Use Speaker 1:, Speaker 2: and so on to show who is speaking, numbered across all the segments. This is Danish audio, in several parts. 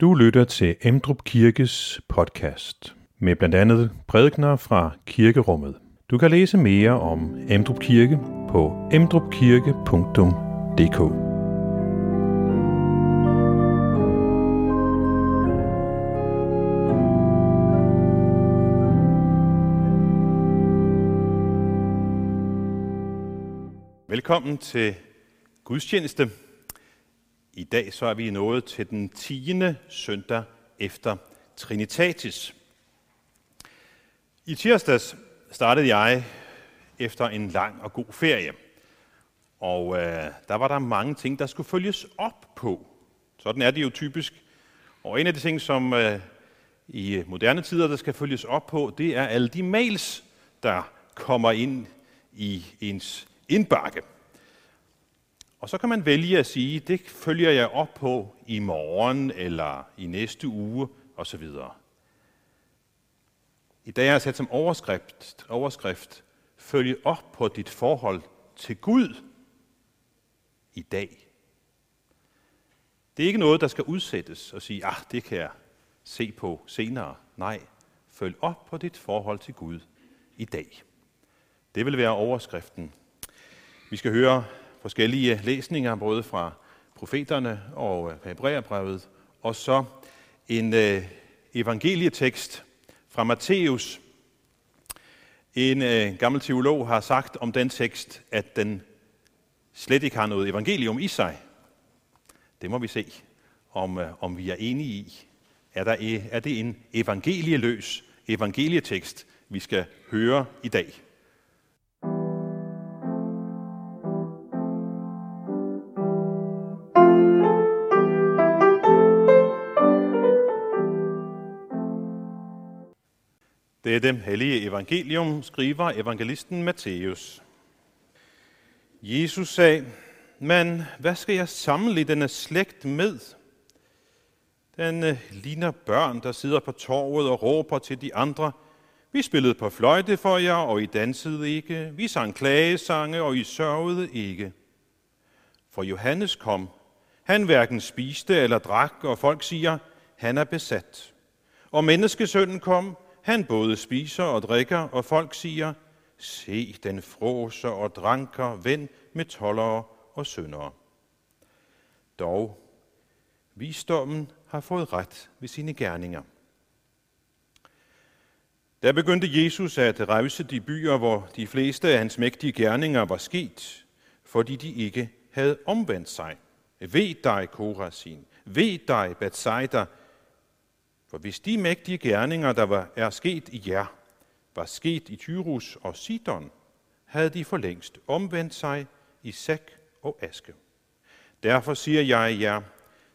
Speaker 1: Du lytter til Emdrup Kirkes podcast med blandt andet prædikner fra kirkerummet. Du kan læse mere om Emdrup Kirke på emdrupkirke.dk. Velkommen til gudstjeneste. I dag så er vi nået til den 10. søndag efter Trinitatis. I tirsdags startede jeg efter en lang og god ferie. Og øh, der var der mange ting, der skulle følges op på. Sådan er det jo typisk. Og en af de ting, som øh, i moderne tider, der skal følges op på, det er alle de mails, der kommer ind i ens indbakke. Og så kan man vælge at sige, det følger jeg op på i morgen eller i næste uge osv. I dag er jeg sat som overskrift, overskrift følge op på dit forhold til Gud i dag. Det er ikke noget, der skal udsættes og sige, ah, det kan jeg se på senere. Nej, følg op på dit forhold til Gud i dag. Det vil være overskriften. Vi skal høre forskellige læsninger, både fra profeterne og øh, Hebræerbrevet, og så en øh, evangelietekst fra Matthæus. En øh, gammel teolog har sagt om den tekst, at den slet ikke har noget evangelium i sig. Det må vi se, om, øh, om vi er enige i. Er, der, er det en evangelieløs evangelietekst, vi skal høre i dag? Dette hellige evangelium skriver evangelisten Matthæus. Jesus sagde, men hvad skal jeg samle denne slægt med? Den øh, ligner børn, der sidder på torvet og råber til de andre. Vi spillede på fløjte for jer, og I dansede ikke. Vi sang klagesange, og I sørgede ikke. For Johannes kom. Han hverken spiste eller drak, og folk siger, han er besat. Og menneskesønnen kom, han både spiser og drikker, og folk siger, se, den fråser og dranker, ven med tollere og syndere. Dog, visdommen har fået ret ved sine gerninger. Der begyndte Jesus at rejse de byer, hvor de fleste af hans mægtige gerninger var sket, fordi de ikke havde omvendt sig. Ved dig, Korasin. Ved dig, Bethsaida, for hvis de mægtige gerninger, der var, er sket i jer, var sket i Tyrus og Sidon, havde de for længst omvendt sig i sæk og aske. Derfor siger jeg jer,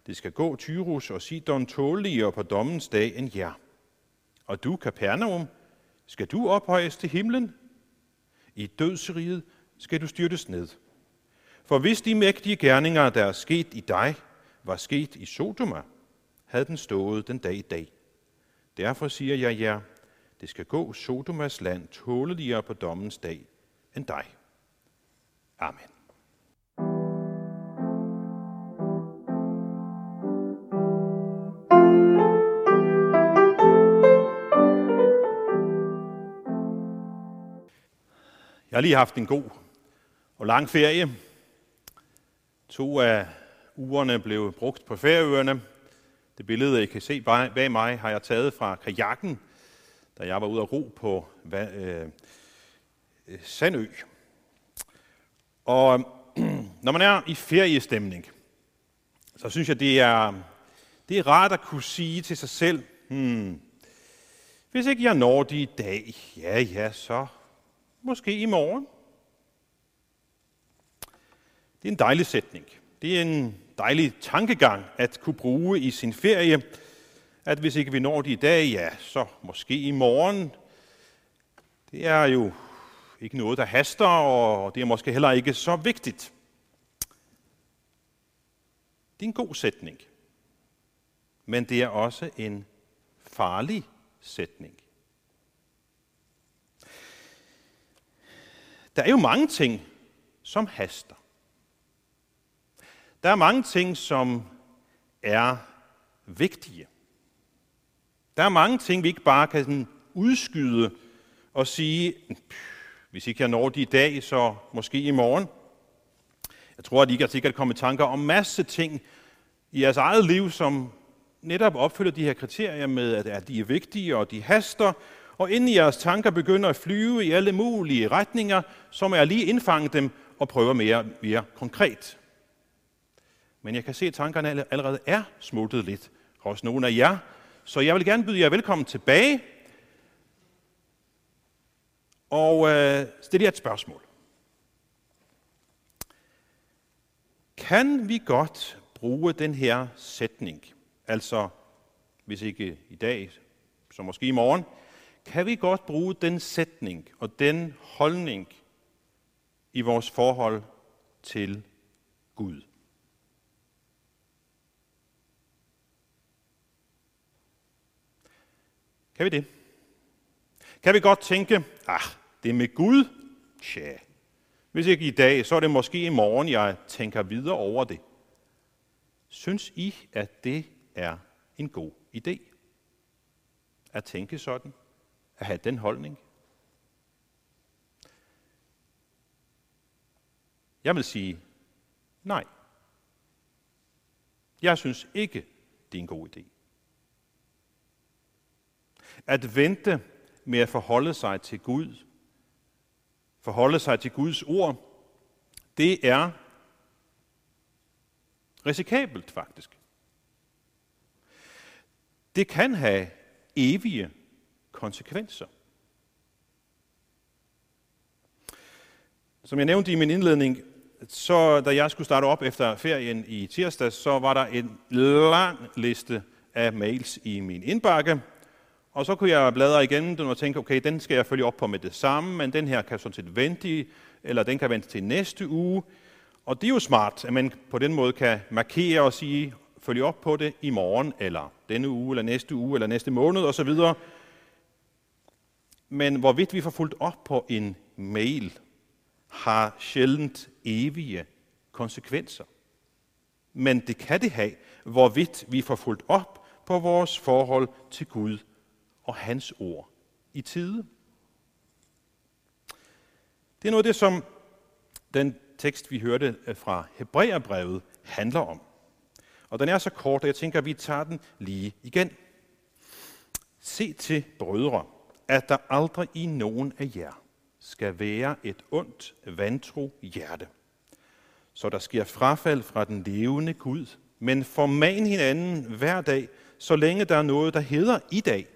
Speaker 1: det skal gå Tyrus og Sidon tåligere på dommens dag end jer. Og du, Kapernaum, skal du ophøjes til himlen? I dødsriget skal du styrtes ned. For hvis de mægtige gerninger, der er sket i dig, var sket i Sodoma, havde den stået den dag i dag. Derfor siger jeg jer, det skal gå Sodomas land tåleligere på dommens dag end dig. Amen. Jeg har lige haft en god og lang ferie. To af ugerne blev brugt på Færøerne, det billede, I kan se bag mig, har jeg taget fra kajakken, da jeg var ude at ro på øh, Sandø. Og når man er i feriestemning, så synes jeg, det er, det er rart at kunne sige til sig selv, hmm, hvis ikke jeg når det i dag, ja ja, så måske i morgen. Det er en dejlig sætning. Det er en dejlig tankegang at kunne bruge i sin ferie, at hvis ikke vi når det i dag, ja, så måske i morgen. Det er jo ikke noget, der haster, og det er måske heller ikke så vigtigt. Det er en god sætning, men det er også en farlig sætning. Der er jo mange ting, som haster. Der er mange ting, som er vigtige. Der er mange ting, vi ikke bare kan udskyde og sige, hvis ikke jeg når de i dag, så måske i morgen. Jeg tror, at I kan sikkert komme i tanker om masse ting i jeres eget liv, som netop opfylder de her kriterier med, at de er vigtige og de haster, og inden jeres tanker begynder at flyve i alle mulige retninger, så må jeg lige indfange dem og prøve mere, mere konkret. Men jeg kan se, at tankerne allerede er smuttet lidt. Hos nogle af jer, så jeg vil gerne byde jer velkommen tilbage. Og øh, stille jer et spørgsmål. Kan vi godt bruge den her sætning, altså hvis ikke i dag, så måske i morgen, kan vi godt bruge den sætning og den holdning i vores forhold til Gud? Kan vi det? Kan vi godt tænke, ah, det med Gud, tja, hvis ikke i dag, så er det måske i morgen, jeg tænker videre over det. Synes I, at det er en god idé? At tænke sådan? At have den holdning? Jeg vil sige nej. Jeg synes ikke, det er en god idé. At vente med at forholde sig til Gud, forholde sig til Guds ord, det er risikabelt faktisk. Det kan have evige konsekvenser. Som jeg nævnte i min indledning, så da jeg skulle starte op efter ferien i tirsdag, så var der en lang liste af mails i min indbakke, og så kunne jeg bladre igen og tænke, okay, den skal jeg følge op på med det samme, men den her kan sådan set vente, eller den kan vente til næste uge. Og det er jo smart, at man på den måde kan markere og sige, følge op på det i morgen, eller denne uge, eller næste uge, eller næste måned osv. Men hvorvidt vi får fulgt op på en mail, har sjældent evige konsekvenser. Men det kan det have, hvorvidt vi får fulgt op på vores forhold til Gud og hans ord i tide. Det er noget af det, som den tekst, vi hørte øh, fra Hebræerbrevet, handler om. Og den er så kort, at jeg tænker, at vi tager den lige igen. Se til, brødre, at der aldrig i nogen af jer skal være et ondt, vantro hjerte. Så der sker frafald fra den levende Gud, men forman hinanden hver dag, så længe der er noget, der hedder i dag,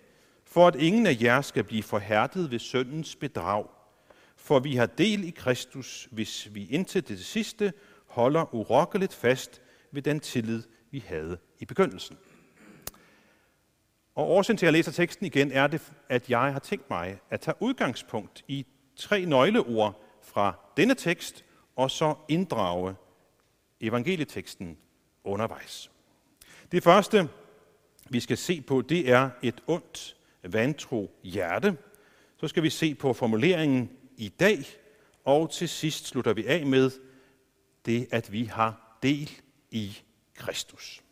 Speaker 1: for at ingen af jer skal blive forhærdet ved syndens bedrag. For vi har del i Kristus, hvis vi indtil det sidste holder urokkeligt fast ved den tillid, vi havde i begyndelsen. Og årsagen til, at jeg læser teksten igen, er det, at jeg har tænkt mig at tage udgangspunkt i tre nøgleord fra denne tekst, og så inddrage evangelieteksten undervejs. Det første, vi skal se på, det er et ondt vantro hjerte. Så skal vi se på formuleringen i dag, og til sidst slutter vi af med det, at vi har del i Kristus.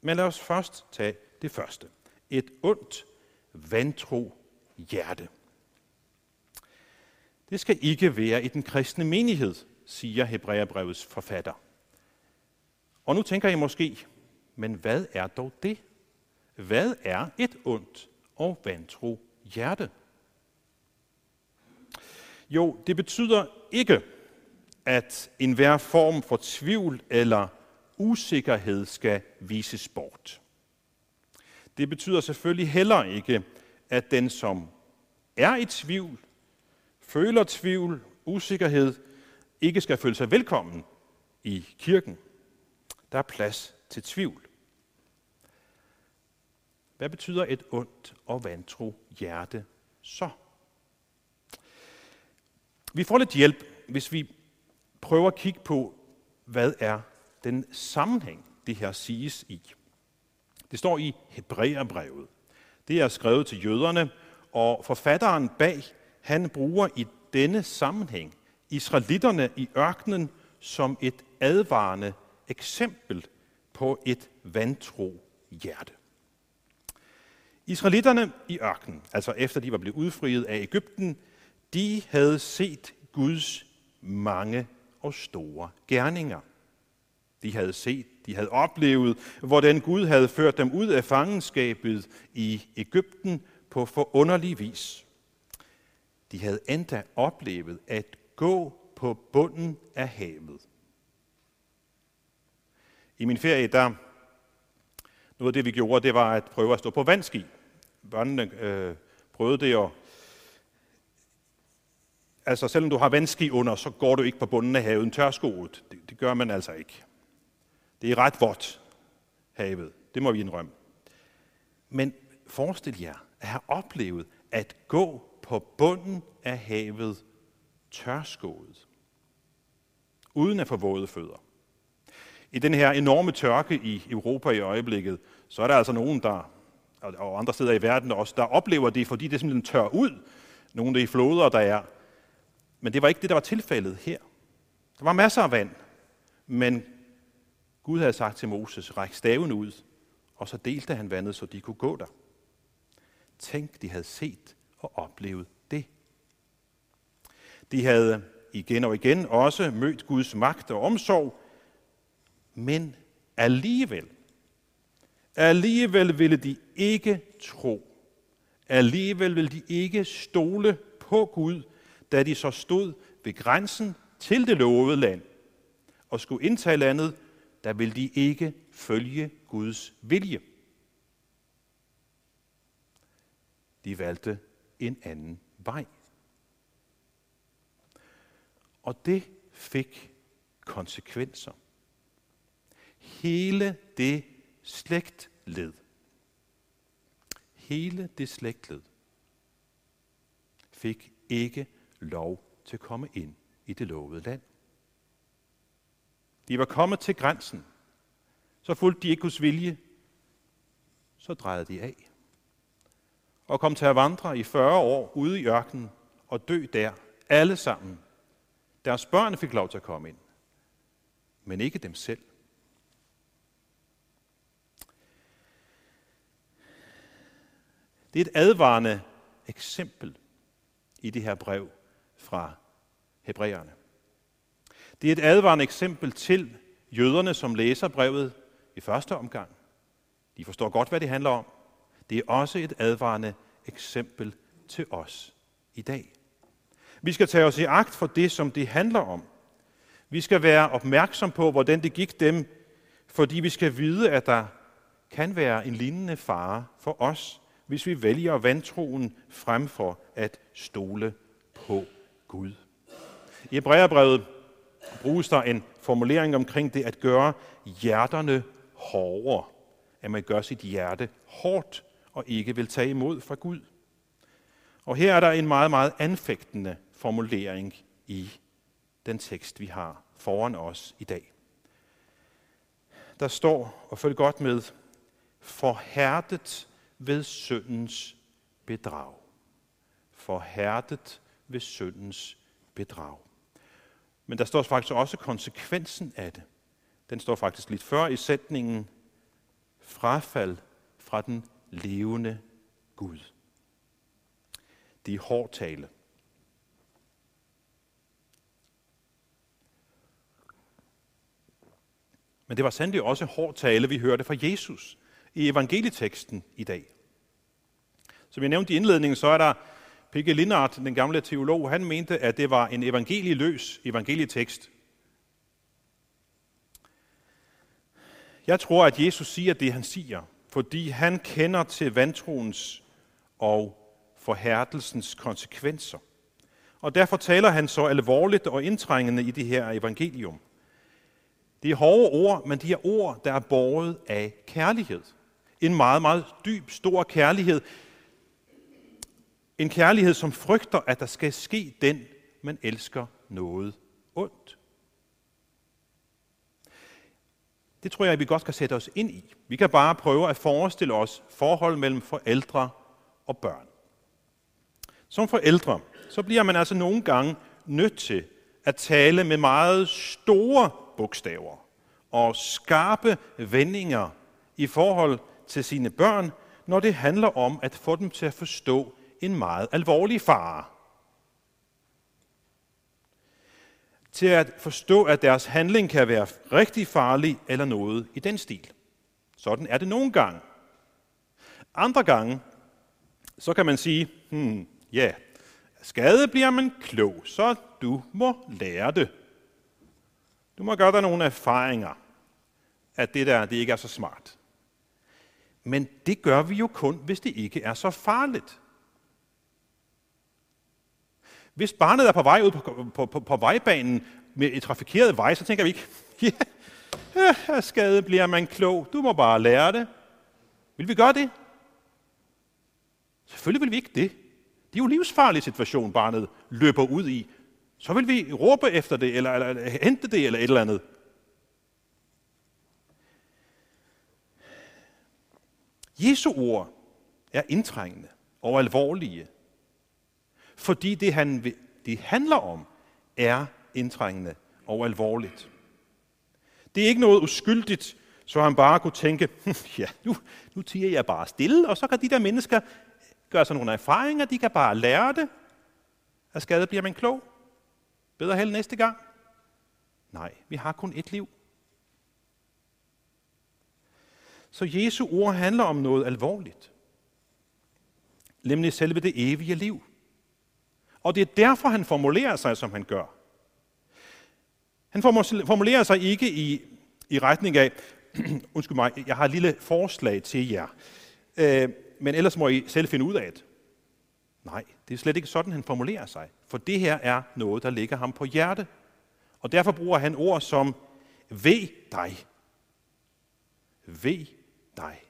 Speaker 1: Men lad os først tage det første. Et ondt, vantro hjerte. Det skal ikke være i den kristne menighed, siger Hebræerbrevets forfatter. Og nu tænker I måske, men hvad er dog det? Hvad er et ondt og vantro hjerte. Jo, det betyder ikke, at enhver form for tvivl eller usikkerhed skal vises bort. Det betyder selvfølgelig heller ikke, at den, som er i tvivl, føler tvivl, usikkerhed, ikke skal føle sig velkommen i kirken. Der er plads til tvivl. Hvad betyder et ondt og vantro hjerte så? Vi får lidt hjælp, hvis vi prøver at kigge på, hvad er den sammenhæng, det her siges i. Det står i Hebræerbrevet. Det er skrevet til jøderne, og forfatteren bag, han bruger i denne sammenhæng israelitterne i ørkenen som et advarende eksempel på et vantro hjerte. Israelitterne i ørkenen, altså efter de var blevet udfriet af Ægypten, de havde set Guds mange og store gerninger. De havde set, de havde oplevet, hvordan Gud havde ført dem ud af fangenskabet i Ægypten på forunderlig vis. De havde endda oplevet at gå på bunden af havet. I min ferie, der noget af det, vi gjorde, det var at prøve at stå på vandski. Børnene øh, prøvede det, og altså selvom du har vandski under, så går du ikke på bunden af havet tørskoet. Det, det gør man altså ikke. Det er ret vådt, havet. Det må vi indrømme. Men forestil jer at have oplevet at gå på bunden af havet tørskoet, uden at få våde fødder. I den her enorme tørke i Europa i øjeblikket, så er der altså nogen, der, og andre steder i verden også, der oplever det, fordi det simpelthen tør ud. Nogle af de floder, der er. Men det var ikke det, der var tilfældet her. Der var masser af vand, men Gud havde sagt til Moses, ræk staven ud, og så delte han vandet, så de kunne gå der. Tænk, de havde set og oplevet det. De havde igen og igen også mødt Guds magt og omsorg, men alligevel, alligevel ville de ikke tro. Alligevel ville de ikke stole på Gud, da de så stod ved grænsen til det lovede land og skulle indtage landet, der ville de ikke følge Guds vilje. De valgte en anden vej. Og det fik konsekvenser. Hele det slægtled, hele det slægtled fik ikke lov til at komme ind i det lovede land. De var kommet til grænsen. Så fulgte de ikke Guds vilje. Så drejede de af. Og kom til at vandre i 40 år ude i ørkenen og dø der, alle sammen. Deres børn fik lov til at komme ind, men ikke dem selv. Det er et advarende eksempel i det her brev fra Hebræerne. Det er et advarende eksempel til jøderne, som læser brevet i første omgang. De forstår godt, hvad det handler om. Det er også et advarende eksempel til os i dag. Vi skal tage os i agt for det, som det handler om. Vi skal være opmærksom på, hvordan det gik dem, fordi vi skal vide, at der kan være en lignende fare for os, hvis vi vælger vantroen frem for at stole på Gud. I Hebræerbrevet bruges der en formulering omkring det at gøre hjerterne hårdere. At man gør sit hjerte hårdt og ikke vil tage imod fra Gud. Og her er der en meget, meget anfægtende formulering i den tekst, vi har foran os i dag. Der står, og følg godt med, forhærdet ved syndens bedrag. Forhærdet ved syndens bedrag. Men der står faktisk også konsekvensen af det. Den står faktisk lidt før i sætningen, frafald fra den levende Gud. Det er hård tale. Men det var sandelig også hård tale, vi hørte fra Jesus i evangelieteksten i dag. Som jeg nævnte i indledningen, så er der P.G. Lindart, den gamle teolog, han mente, at det var en evangelieløs evangelietekst. Jeg tror, at Jesus siger det, han siger, fordi han kender til vantroens og forhærdelsens konsekvenser. Og derfor taler han så alvorligt og indtrængende i det her evangelium. Det er hårde ord, men de er ord, der er båret af kærlighed. En meget, meget dyb, stor kærlighed, en kærlighed, som frygter, at der skal ske den, man elsker noget ondt. Det tror jeg, vi godt skal sætte os ind i. Vi kan bare prøve at forestille os forhold mellem forældre og børn. Som forældre, så bliver man altså nogle gange nødt til at tale med meget store bogstaver og skarpe vendinger i forhold til sine børn, når det handler om at få dem til at forstå en meget alvorlig fare. Til at forstå, at deres handling kan være rigtig farlig eller noget i den stil. Sådan er det nogle gange. Andre gange, så kan man sige, hmm, ja, yeah, skade bliver man klog, så du må lære det. Du må gøre dig nogle erfaringer, at det der, det ikke er så smart. Men det gør vi jo kun, hvis det ikke er så farligt. Hvis barnet er på vej ud på, på, på, på vejbanen med et trafikeret vej, så tænker vi ikke, ja, af skade bliver man klog, du må bare lære det. Vil vi gøre det? Selvfølgelig vil vi ikke det. Det er jo en livsfarlig situation, barnet løber ud i. Så vil vi råbe efter det, eller, eller hente det, eller et eller andet. Jesu ord er indtrængende og alvorlige, fordi det, han, det handler om, er indtrængende og alvorligt. Det er ikke noget uskyldigt, så han bare kunne tænke, hm, ja, nu, nu tiger jeg bare stille, og så kan de der mennesker gøre sig nogle erfaringer, de kan bare lære det. Af skade bliver man klog. Bedre held næste gang. Nej, vi har kun et liv. Så Jesu ord handler om noget alvorligt. Nemlig selve det evige liv. Og det er derfor, han formulerer sig, som han gør. Han formulerer sig ikke i, i retning af, undskyld mig, jeg har et lille forslag til jer, øh, men ellers må I selv finde ud af det. Nej, det er slet ikke sådan, han formulerer sig. For det her er noget, der ligger ham på hjerte. Og derfor bruger han ord som ved dig. Ved dig.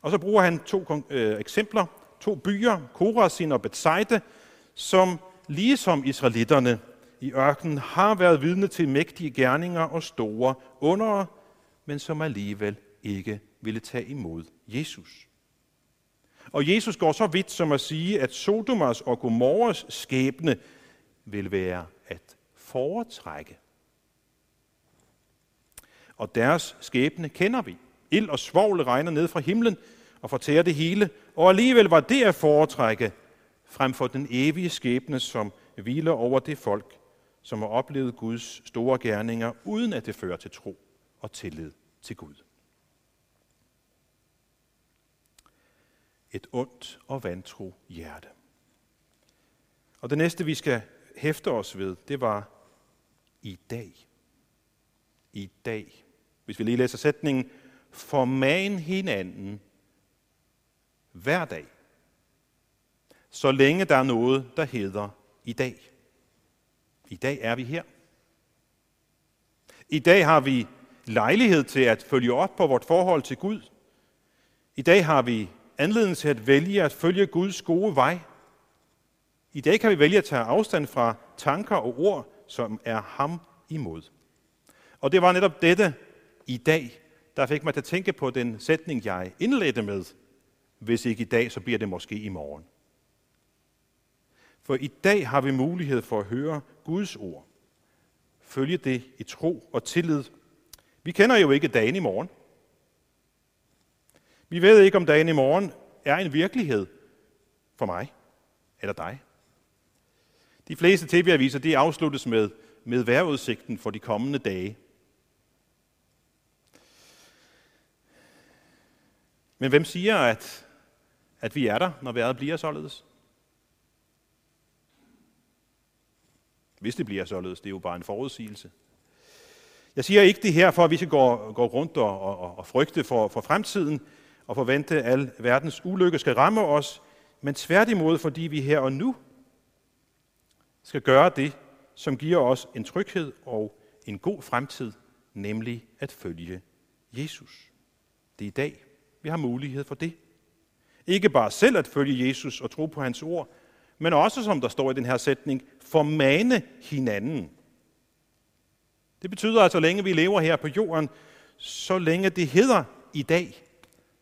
Speaker 1: Og så bruger han to øh, eksempler, to byer, Korasin og Bethsaida, som ligesom israelitterne i ørkenen har været vidne til mægtige gerninger og store undere, men som alligevel ikke ville tage imod Jesus. Og Jesus går så vidt som at sige, at Sodomas og Gomorras skæbne vil være at foretrække. Og deres skæbne kender vi. Ild og svovl regner ned fra himlen og fortærer det hele, og alligevel var det at foretrække frem for den evige skæbne, som hviler over det folk, som har oplevet Guds store gerninger, uden at det fører til tro og tillid til Gud. Et ondt og vantro hjerte. Og det næste, vi skal hæfte os ved, det var i dag. I dag. Hvis vi lige læser sætningen, forman hinanden hver dag, så længe der er noget, der hedder i dag. I dag er vi her. I dag har vi lejlighed til at følge op på vort forhold til Gud. I dag har vi anledning til at vælge at følge Guds gode vej. I dag kan vi vælge at tage afstand fra tanker og ord, som er ham imod. Og det var netop dette i dag, der fik mig til at tænke på den sætning, jeg indledte med. Hvis ikke i dag, så bliver det måske i morgen. For i dag har vi mulighed for at høre Guds ord. Følge det i tro og tillid. Vi kender jo ikke dagen i morgen. Vi ved ikke, om dagen i morgen er en virkelighed for mig eller dig. De fleste tv-aviser de afsluttes med, med vejrudsigten for de kommende dage. Men hvem siger, at, at vi er der, når vejret bliver således? Hvis det bliver således, det er jo bare en forudsigelse. Jeg siger ikke det her, for at vi skal gå, gå rundt og, og, og frygte for, for fremtiden og forvente, at al verdens ulykke skal ramme os, men tværtimod, fordi vi her og nu skal gøre det, som giver os en tryghed og en god fremtid, nemlig at følge Jesus. Det er i dag, vi har mulighed for det. Ikke bare selv at følge Jesus og tro på hans ord, men også, som der står i den her sætning, formane hinanden. Det betyder, at så længe vi lever her på jorden, så længe det hedder i dag,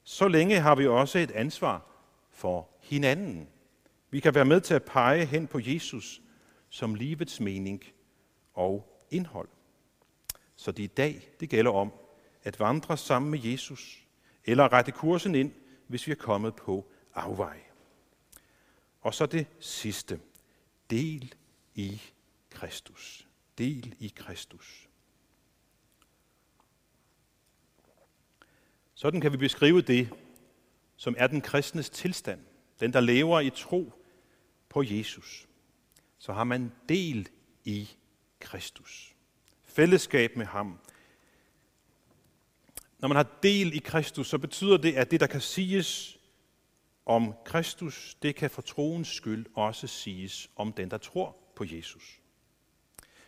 Speaker 1: så længe har vi også et ansvar for hinanden. Vi kan være med til at pege hen på Jesus som livets mening og indhold. Så det i dag, det gælder om at vandre sammen med Jesus, eller rette kursen ind hvis vi er kommet på afvej. Og så det sidste. Del i Kristus. Del i Kristus. Sådan kan vi beskrive det, som er den kristnes tilstand. Den, der lever i tro på Jesus. Så har man del i Kristus. Fællesskab med ham. Når man har del i Kristus, så betyder det, at det, der kan siges om Kristus, det kan for troens skyld også siges om den, der tror på Jesus.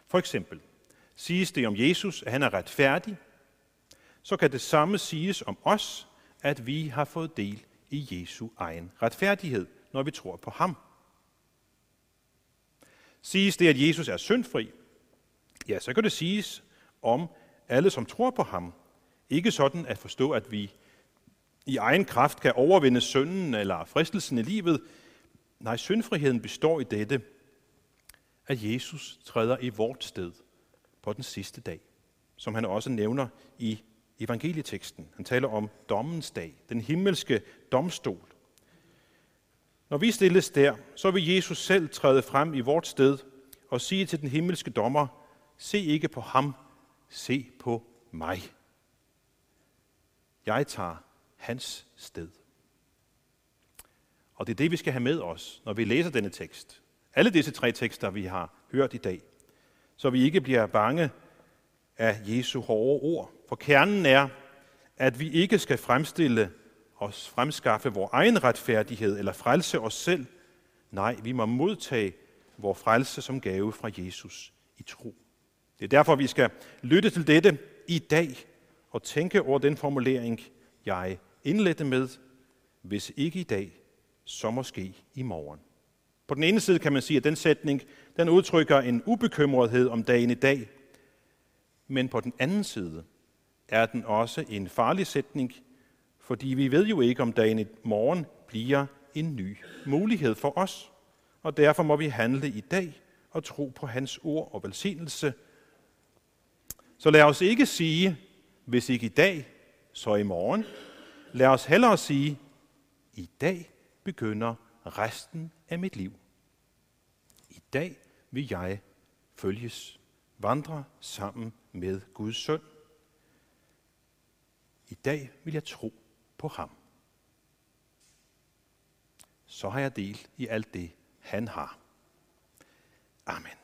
Speaker 1: For eksempel siges det om Jesus, at han er retfærdig, så kan det samme siges om os, at vi har fået del i Jesu egen retfærdighed, når vi tror på ham. Siges det, at Jesus er syndfri, ja, så kan det siges om alle, som tror på ham. Ikke sådan at forstå, at vi i egen kraft kan overvinde synden eller fristelsen i livet. Nej, syndfriheden består i dette, at Jesus træder i vort sted på den sidste dag, som han også nævner i evangelieteksten. Han taler om dommens dag, den himmelske domstol. Når vi stilles der, så vil Jesus selv træde frem i vort sted og sige til den himmelske dommer, se ikke på ham, se på mig. Jeg tager hans sted. Og det er det, vi skal have med os, når vi læser denne tekst. Alle disse tre tekster, vi har hørt i dag. Så vi ikke bliver bange af Jesu hårde ord. For kernen er, at vi ikke skal fremstille os, fremskaffe vores egen retfærdighed eller frelse os selv. Nej, vi må modtage vores frelse som gave fra Jesus i tro. Det er derfor, vi skal lytte til dette i dag og tænke over den formulering, jeg indledte med, hvis ikke i dag, så måske i morgen. På den ene side kan man sige, at den sætning den udtrykker en ubekymrethed om dagen i dag, men på den anden side er den også en farlig sætning, fordi vi ved jo ikke, om dagen i morgen bliver en ny mulighed for os. Og derfor må vi handle i dag og tro på hans ord og velsignelse. Så lad os ikke sige, hvis ikke i dag, så i morgen. Lad os hellere sige, i dag begynder resten af mit liv. I dag vil jeg følges, vandre sammen med Guds søn. I dag vil jeg tro på ham. Så har jeg del i alt det, han har. Amen.